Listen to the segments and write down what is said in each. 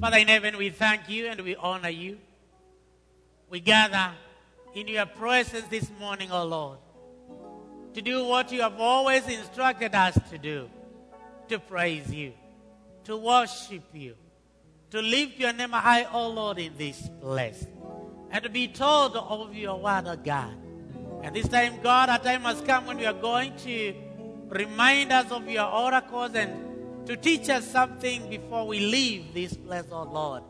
Father in heaven, we thank you and we honor you. We gather in your presence this morning, O Lord, to do what you have always instructed us to do to praise you, to worship you, to lift your name high, O Lord, in this place, and to be told of your word, O God. And this time, God, a time has come when we are going to remind us of your oracles and to teach us something before we leave this place, oh Lord.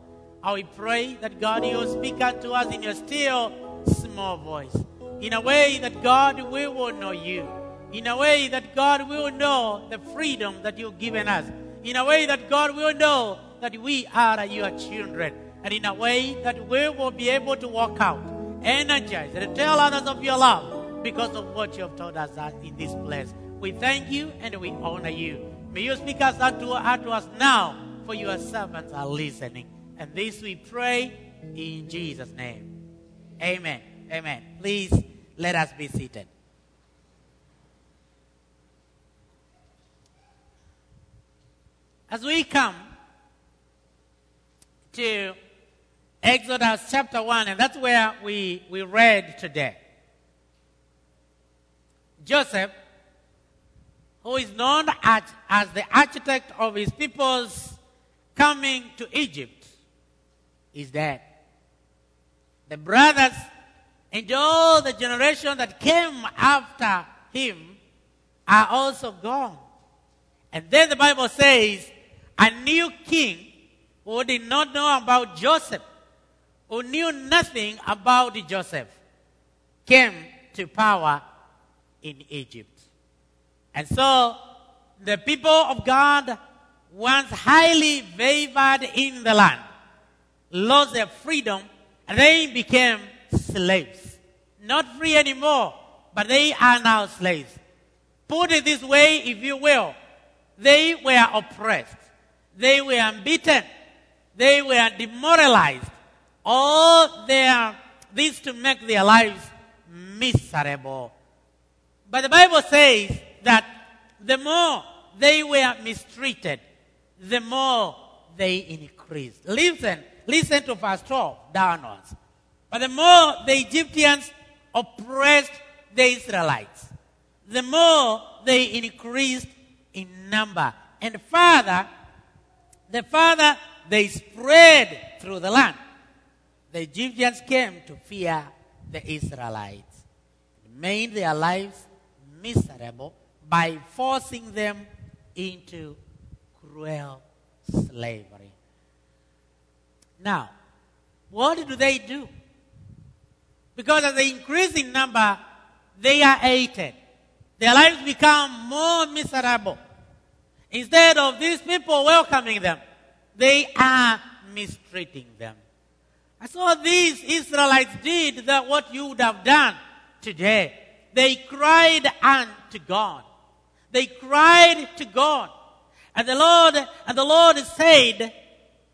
I will pray that God, you will speak unto us in your still small voice, in a way that God, we will know you, in a way that God will know the freedom that you've given us, in a way that God will know that we are your children, and in a way that we will be able to walk out, energize, and tell others of your love because of what you have told us in this place. We thank you and we honor you. May you speak us unto, unto us now, for your servants are listening. And this we pray in Jesus' name. Amen. Amen. Please let us be seated. As we come to Exodus chapter 1, and that's where we, we read today. Joseph who is known as, as the architect of his people's coming to Egypt, is dead. The brothers and all the generation that came after him are also gone. And then the Bible says, a new king who did not know about Joseph, who knew nothing about Joseph, came to power in Egypt. And so the people of God, once highly favored in the land, lost their freedom and they became slaves. Not free anymore, but they are now slaves. Put it this way, if you will. They were oppressed. They were beaten. They were demoralized. All their, this to make their lives miserable. But the Bible says that the more they were mistreated, the more they increased. Listen, listen to verse 12 downwards. But the more the Egyptians oppressed the Israelites, the more they increased in number. And further, the further they spread through the land, the Egyptians came to fear the Israelites, made their lives miserable by forcing them into cruel slavery. Now, what do they do? Because as they increase in number, they are hated. Their lives become more miserable. Instead of these people welcoming them, they are mistreating them. I saw these Israelites did that what you would have done today. They cried unto God. They cried to God. And the Lord, and the Lord said,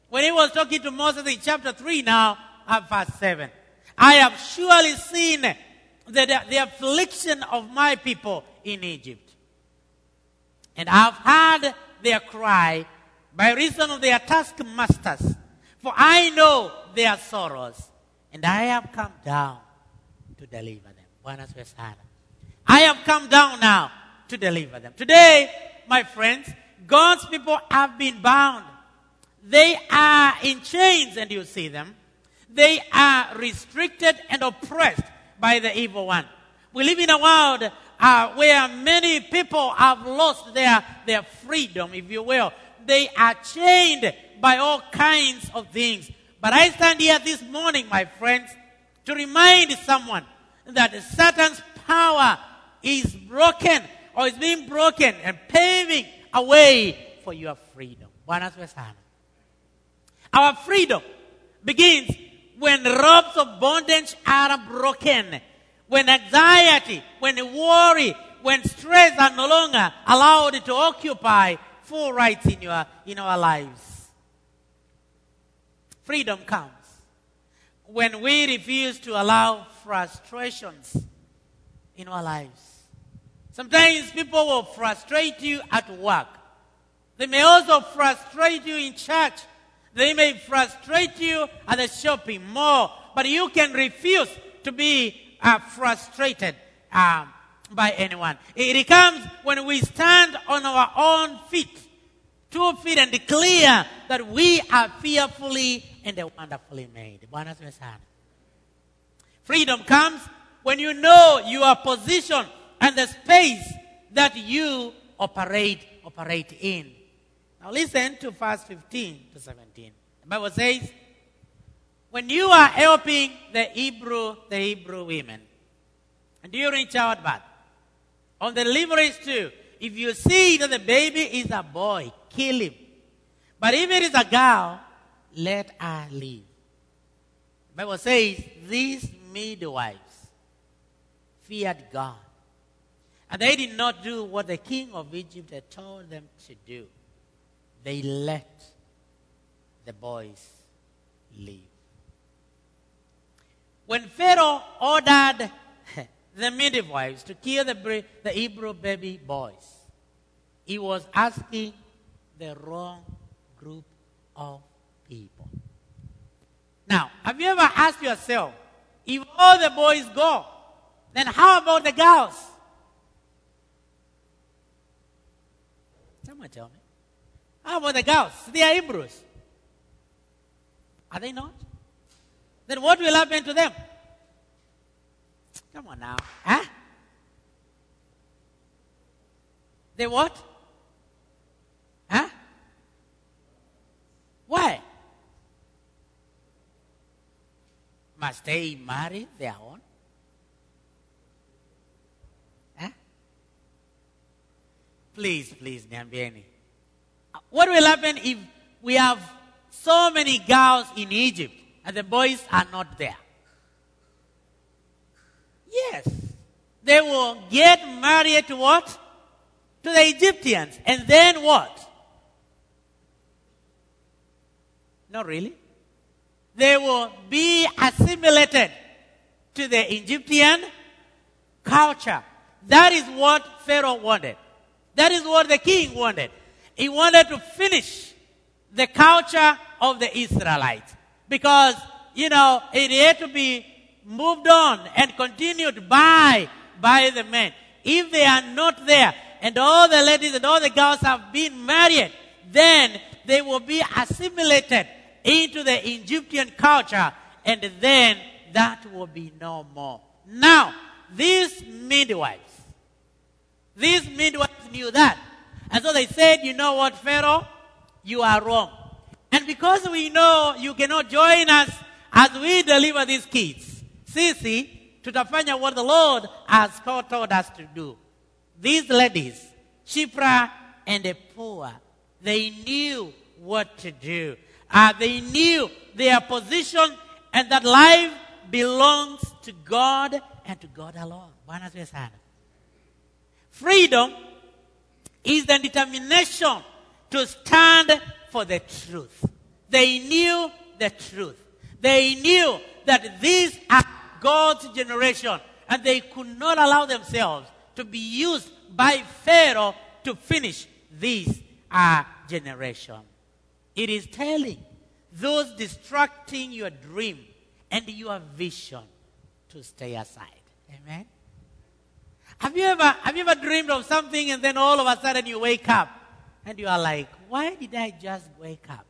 when he was talking to Moses in chapter 3 now, at verse 7, I have surely seen the, the, the affliction of my people in Egypt. And I have heard their cry by reason of their taskmasters. For I know their sorrows. And I have come down to deliver them. I have come down now to deliver them. Today, my friends, God's people have been bound. They are in chains, and you see them. They are restricted and oppressed by the evil one. We live in a world uh, where many people have lost their, their freedom, if you will. They are chained by all kinds of things. But I stand here this morning, my friends, to remind someone that Satan's power is broken or is being broken and paving a way for your freedom. Bwana. Our freedom begins when ropes of bondage are broken, when anxiety, when worry, when stress are no longer allowed to occupy full rights in, your, in our lives. Freedom comes when we refuse to allow frustrations in our lives. Sometimes people will frustrate you at work. They may also frustrate you in church. They may frustrate you at the shopping mall, but you can refuse to be uh, frustrated um, by anyone. It comes when we stand on our own feet, two feet, and declare that we are fearfully and wonderfully made. Freedom comes when you know your position and the space that you operate operate in. Now listen to verse 15 to 17. The Bible says, when you are helping the Hebrew, the Hebrew women, during childbirth, on deliveries too, if you see that the baby is a boy, kill him. But if it is a girl, let her live. The Bible says these midwives feared God. And they did not do what the king of Egypt had told them to do. They let the boys leave. When Pharaoh ordered the midwives to kill the, the Hebrew baby boys, he was asking the wrong group of people. Now, have you ever asked yourself, if all the boys go, then how about the girls? Someone tell me. How about ah, the girls? They are Hebrews. Are they not? Then what will happen to them? Come on now. Huh? They what? Huh? Why? Must they marry their own? Please, please, Nyambieni. What will happen if we have so many girls in Egypt and the boys are not there? Yes. They will get married to what? To the Egyptians. And then what? Not really. They will be assimilated to the Egyptian culture. That is what Pharaoh wanted. That is what the king wanted. He wanted to finish the culture of the Israelites because, you know, it had to be moved on and continued by, by the men. If they are not there and all the ladies and all the girls have been married, then they will be assimilated into the Egyptian culture and then that will be no more. Now, these midwives, these midwives knew that. And so they said, you know what, Pharaoh? You are wrong. And because we know you cannot join us as we deliver these kids, sisi, tutafanya what the Lord has told us to do. These ladies, Shiphrah and Puah, they knew what to do. Uh, they knew their position and that life belongs to God and to God alone. Freedom is the determination to stand for the truth. They knew the truth. They knew that these are God's generation and they could not allow themselves to be used by Pharaoh to finish this uh, generation. It is telling those distracting your dream and your vision to stay aside. Amen. Have you ever have you ever dreamed of something and then all of a sudden you wake up and you are like, why did I just wake up?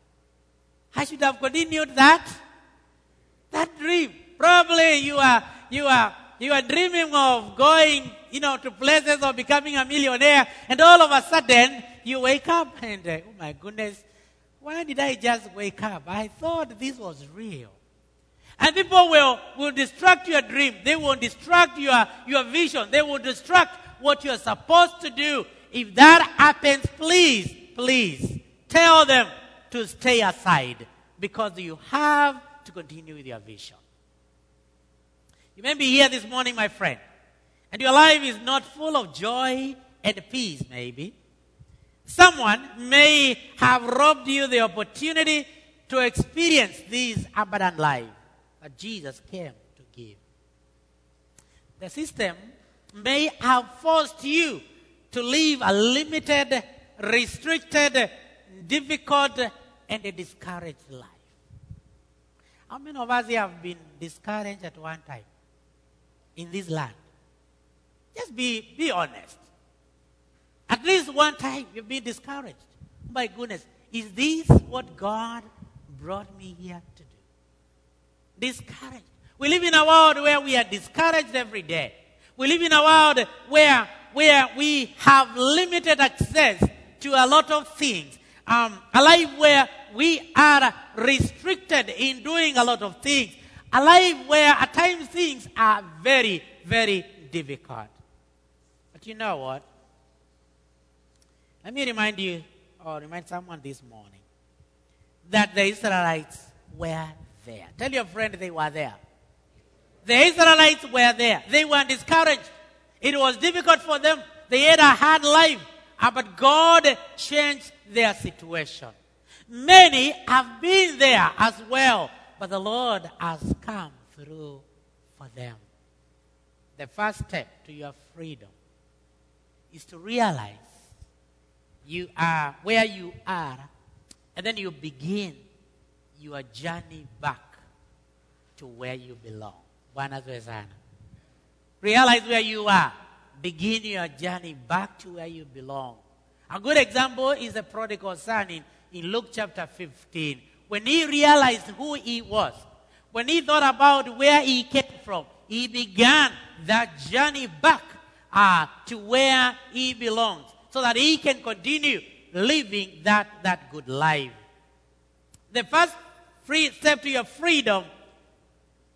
I should have continued that that dream. Probably you are you are you are dreaming of going, you know, to places or becoming a millionaire, and all of a sudden you wake up and uh, oh my goodness, why did I just wake up? I thought this was real. And people will, will distract your dream. They will distract your, your vision. They will distract what you're supposed to do. If that happens, please, please tell them to stay aside because you have to continue with your vision. You may be here this morning, my friend, and your life is not full of joy and peace, maybe. Someone may have robbed you the opportunity to experience this abundant life Jesus came to give. The system may have forced you to live a limited, restricted, difficult and a discouraged life. How many of us have been discouraged at one time in this land? Just be, be honest. At least one time you've been discouraged. My goodness, is this what God brought me here? Discouraged. We live in a world where we are discouraged every day. We live in a world where, where we have limited access to a lot of things. Um, a life where we are restricted in doing a lot of things. A life where at times things are very, very difficult. But you know what? Let me remind you, or remind someone this morning, that the Israelites were there. Tell your friend they were there. The Israelites were there. They were discouraged. It was difficult for them. They had a hard life. Uh, but God changed their situation. Many have been there as well, but the Lord has come through for them. The first step to your freedom is to realize you are where you are, and then you begin your journey back to where you belong. Realize where you are. Begin your journey back to where you belong. A good example is the prodigal son in, in Luke chapter 15. When he realized who he was, when he thought about where he came from, he began that journey back uh, to where he belongs so that he can continue living that, that good life. The first free step freedom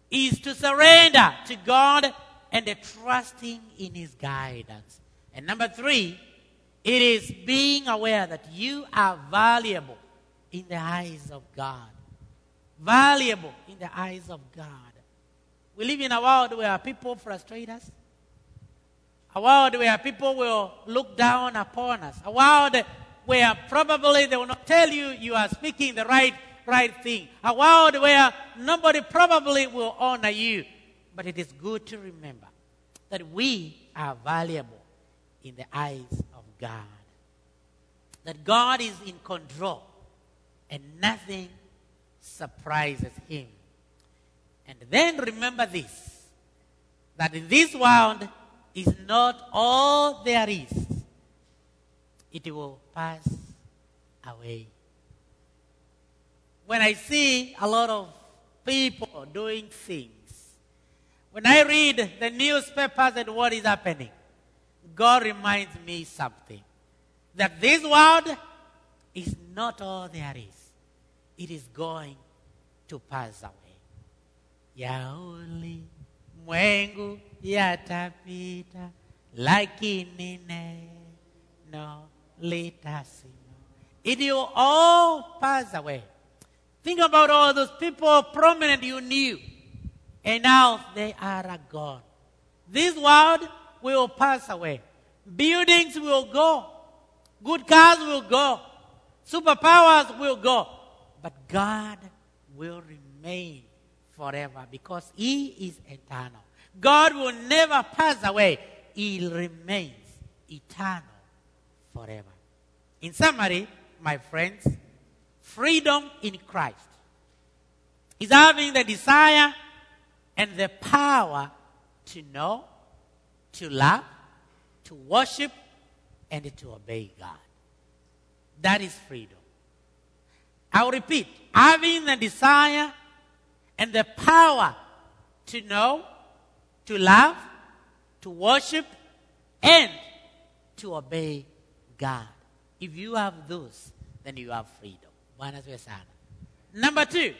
is to surrender to God and the trusting in His guidance. And number three, it is being aware that you are valuable in the eyes of God. Valuable in the eyes of God. We live in a world where people frustrate us. A world where people will look down upon us. A world where probably they will not tell you you are speaking the right right thing. A world where nobody probably will honor you. But it is good to remember that we are valuable in the eyes of God. That God is in control and nothing surprises him. And then remember this that in this world is not all there is, it will pass away when I see a lot of people doing things, when I read the newspapers and what is happening, God reminds me something. That this world is not all there is. It is going to pass away. Yauli mwengu yatapita lakini neno litasino. It will all pass away. Think about all those people prominent you knew, and now they are gone. This world will pass away. Buildings will go. Good cars will go. Superpowers will go. But God will remain forever because He is eternal. God will never pass away. He remains eternal forever. In summary, my friends, freedom in Christ is having the desire and the power to know, to love, to worship, and to obey God. That is freedom. I'll repeat having the desire and the power to know, to love, to worship, and to obey God. If you have those, then you have freedom. Bwana sana. Number two,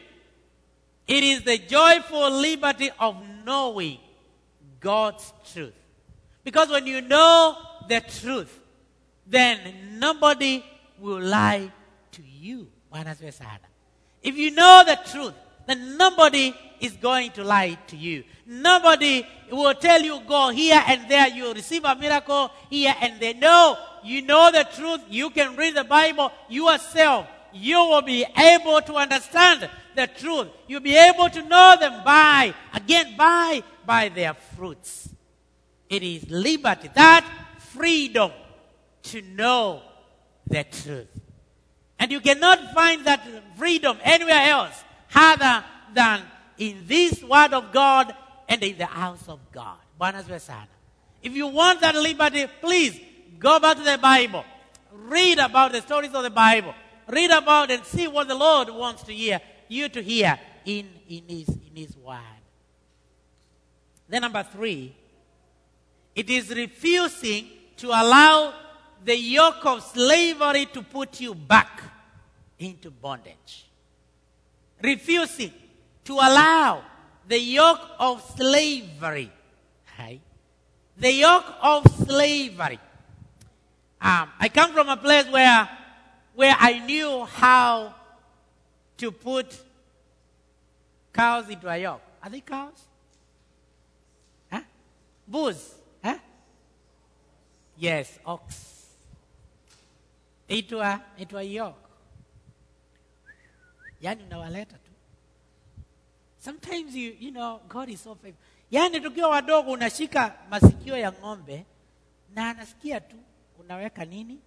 it is the joyful liberty of knowing God's truth. Because when you know the truth, then nobody will lie to you. Bwana sana. If you know the truth, then nobody is going to lie to you. Nobody will tell you go here and there, you receive a miracle here and there. No, you know the truth. You can read the Bible yourself you will be able to understand the truth. You'll be able to know them by, again, by, by their fruits. It is liberty, that freedom to know the truth. And you cannot find that freedom anywhere else other than in this word of God and in the house of God. If you want that liberty, please go back to the Bible. Read about the stories of the Bible. Read about and see what the Lord wants to hear you to hear in, in, his, in his word. Then number three, it is refusing to allow the yoke of slavery to put you back into bondage. Refusing to allow the yoke of slavery. Right? The yoke of slavery. Um, I come from a place where, where I knew how to put cows into a yoke. Are they cows? Huh? Bulls? Huh? Yes, ox. Into a, into a yoke. Yani unawaleta tu. Sometimes you, you know, God is so faithful. Yaani tukiwa wadogo unashika masikio ya ng'ombe na anasikia tu unaweka nini?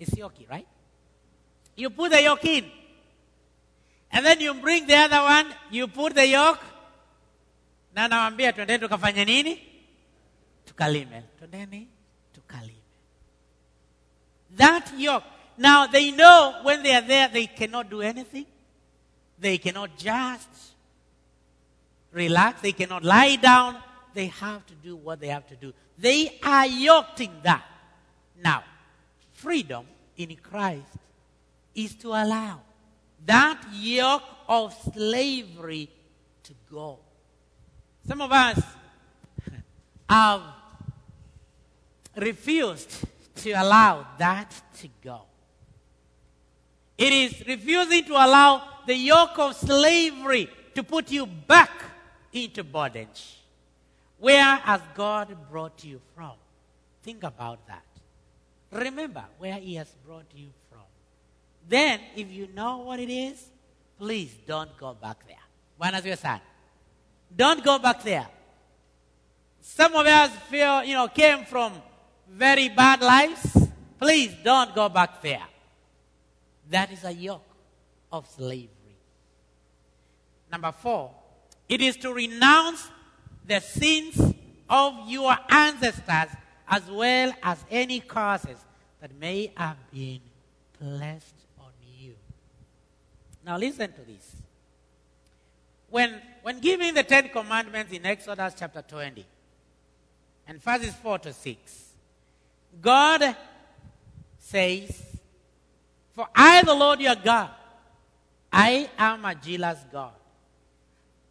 Isioki, right? You put the yoke in. And then you bring the other one, you put the yoke. Na nawambia twendeni tukafanye nini? Tukalime. Twendeni tukalime. That yoke. Now they know when they are there they cannot do anything. They cannot just relax. They cannot lie down. They have to do what they have to do. They are yoked in that. Now, freedom in Christ is to allow that yoke of slavery to go. Some of us have refused to allow that to go. It is refusing to allow the yoke of slavery to put you back into bondage. Where has God brought you from? Think about that. Remember where He has brought you from. Then, if you know what it is, please don't go back there. Bwana asifiwe sana. Don't go back there. Some of us feel, you know, came from very bad lives. Please don't go back there. That is a yoke of slavery. Number four, it is to renounce the sins of your ancestors as well as any curses that may have been placed on you. Now listen to this. When, when giving the Ten Commandments in Exodus chapter 20 and verses 4 to 6, God says, For I, the Lord your God, I am a jealous God,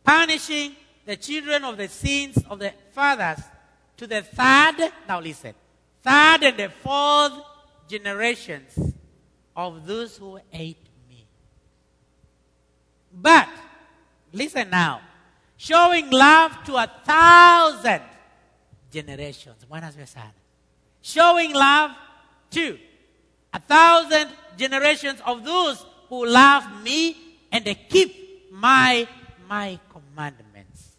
punishing the children of the sins of the fathers to the third, now listen, third and the fourth generations of those who hate me. But, listen now, showing love to a thousand generations. Asifiwe sana. Showing love to a thousand generations of those who love me and they keep my my commandments.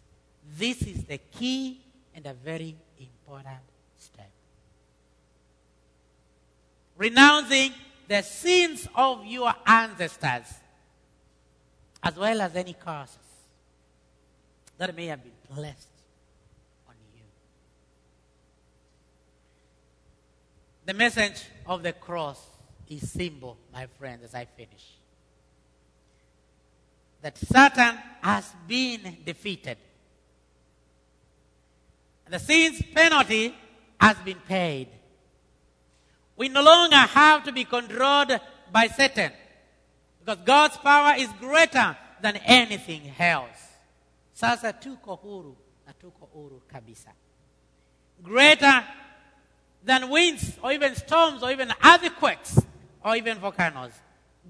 This is the key and a very important step. Renouncing the sins of your ancestors as well as any curses that may have been placed on you. The message of the cross is simple, my friends, as I finish. That Satan has been defeated. The sin's penalty has been paid. We no longer have to be controlled by Satan because God's power is greater than anything else. Sasa tuko huru tuko huru kabisa. Greater than winds or even storms or even earthquakes or even volcanoes.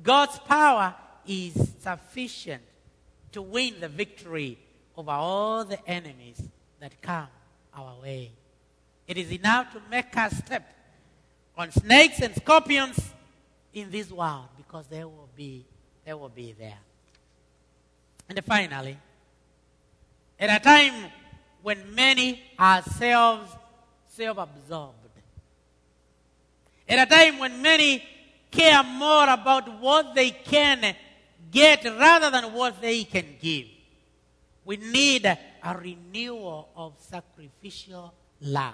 God's power is sufficient to win the victory over all the enemies that come our way. It is enough to make us step on snakes and scorpions in this world because they will be they will be there. And finally, at a time when many are self self-absorbed, at a time when many care more about what they can get rather than what they can give. We need a renewal of sacrificial love.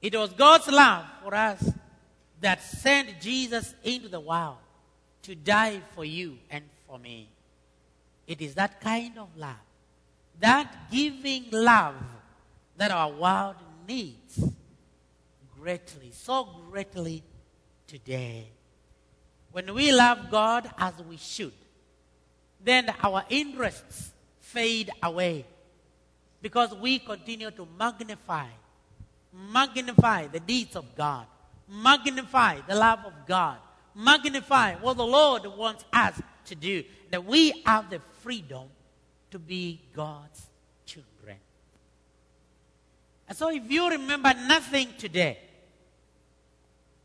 It was God's love for us that sent Jesus into the world to die for you and for me. It is that kind of love, that giving love that our world needs greatly, so greatly today. When we love God as we should, then our interests fade away because we continue to magnify, magnify the deeds of God, magnify the love of God, magnify what the Lord wants us to do, that we have the freedom to be God's children. And so, if you remember nothing today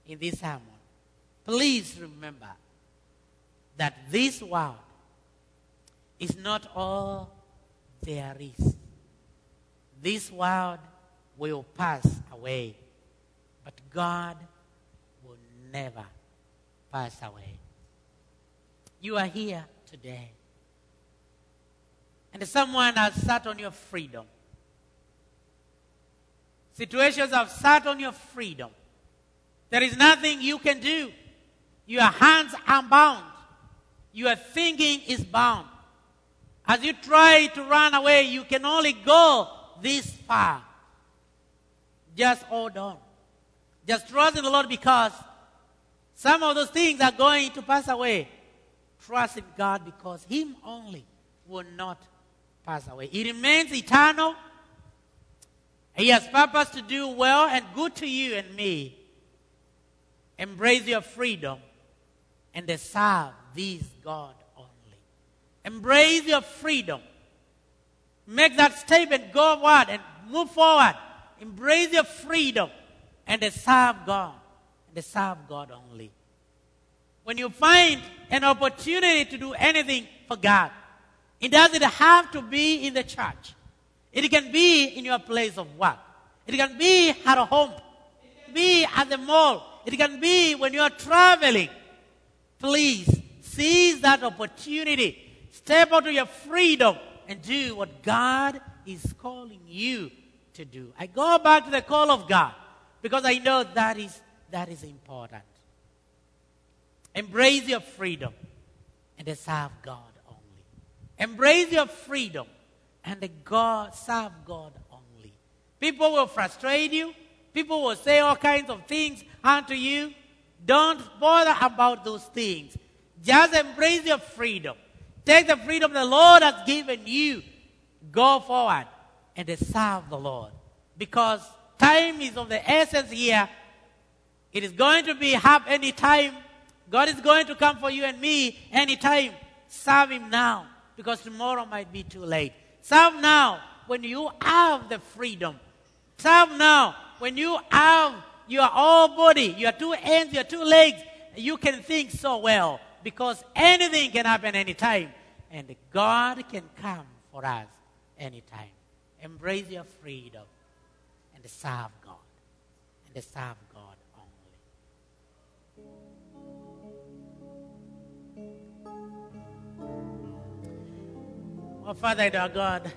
in this sermon, please remember that this world is not all there is. This world will pass away, but God will never pass away. You are here today. And someone has sat on your freedom. Situations have sat on your freedom. There is nothing you can do. Your hands are bound. Your thinking is bound. As you try to run away, you can only go this far. Just hold on. Just trust in the Lord because some of those things are going to pass away. Trust in God because Him only will not pass away. He remains eternal. He has purpose to do well and good to you and me. Embrace your freedom and serve this God. Embrace your freedom. Make that statement, go forward and move forward. Embrace your freedom and serve God and serve God only. When you find an opportunity to do anything for God, it doesn't have to be in the church. It can be in your place of work. It can be at home. It can be at the mall. It can be when you are traveling. Please seize that opportunity. Step out your freedom and do what God is calling you to do. I go back to the call of God because I know that is, that is important. Embrace your freedom and serve God only. Embrace your freedom and God serve God only. People will frustrate you. People will say all kinds of things unto you. Don't bother about those things. Just embrace your freedom. Take the freedom the Lord has given you. Go forward and serve the Lord. Because time is of the essence here. It is going to be half any time. God is going to come for you and me anytime. Serve Him now because tomorrow might be too late. Serve now when you have the freedom. Serve now when you have your whole body, your two hands, your two legs. You can think so well because anything can happen anytime. And God can come for us anytime. Embrace your freedom and serve God. And serve God only. Oh, Father, our God,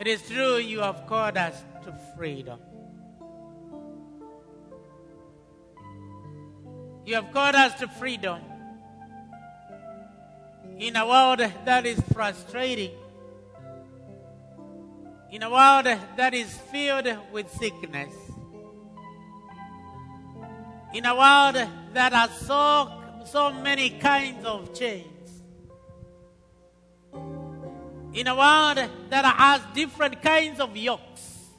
it is true you have called us to freedom. You have called us to freedom in a world that is frustrating, in a world that is filled with sickness, in a world that has so, so many kinds of chains, in a world that has different kinds of yokes,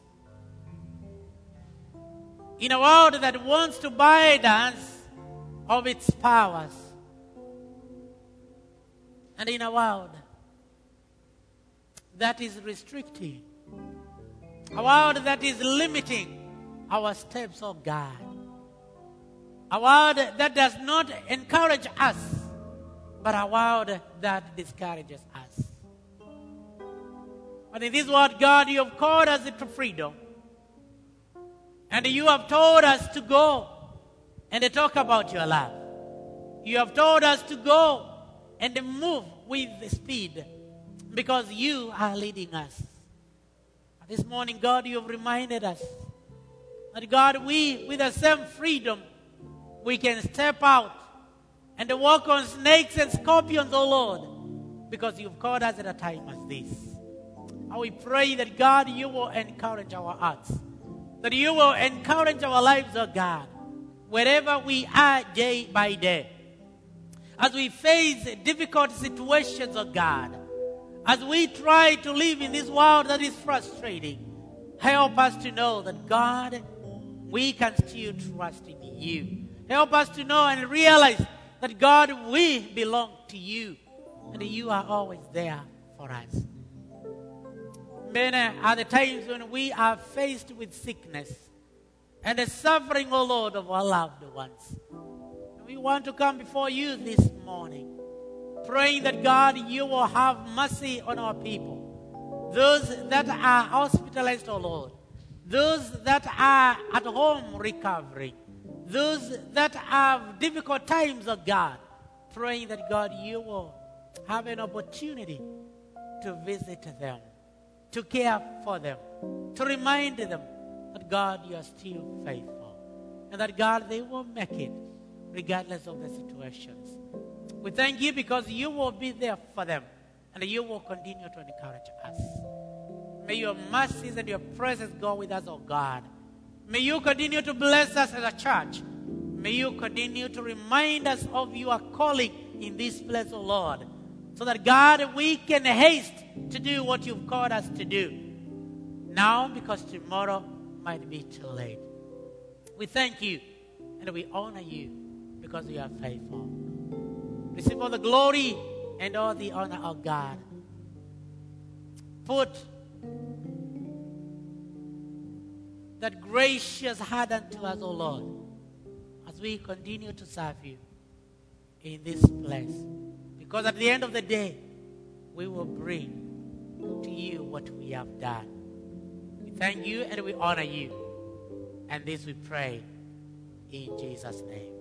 in a world that wants to bind us of its powers, and in a world that is restricting, a world that is limiting our steps of God, a world that does not encourage us, but a world that discourages us. But in this word, God, you have called us into freedom. And you have told us to go and to talk about your love. You have told us to go and move with speed because you are leading us. This morning, God, you have reminded us that, God, we, with the same freedom, we can step out and walk on snakes and scorpions, oh Lord, because you've called us at a time as this. And we pray that, God, you will encourage our hearts, that you will encourage our lives, oh God, wherever we are day by day. As we face difficult situations, oh God, as we try to live in this world that is frustrating, help us to know that God, we can still trust in you. Help us to know and realize that God, we belong to you and you are always there for us. Many are the times when we are faced with sickness and the suffering, O oh Lord, of our loved ones. We want to come before you this morning praying that God, you will have mercy on our people. Those that are hospitalized, oh Lord. Those that are at home recovering. Those that have difficult times, oh God. Praying that God, you will have an opportunity to visit them, to care for them, to remind them that God, you are still faithful. And that God, they will make it regardless of the situations. We thank you because you will be there for them and you will continue to encourage us. May your mercies and your presence go with us, oh God. May you continue to bless us as a church. May you continue to remind us of your calling in this place, oh Lord, so that God, we can haste to do what you've called us to do. Now, because tomorrow might be too late. We thank you and we honor you because you are faithful. Receive all the glory and all the honor of God. Put that gracious heart unto us, O Lord, as we continue to serve you in this place. Because at the end of the day, we will bring to you what we have done. We thank you and we honor you. And this we pray in Jesus' name.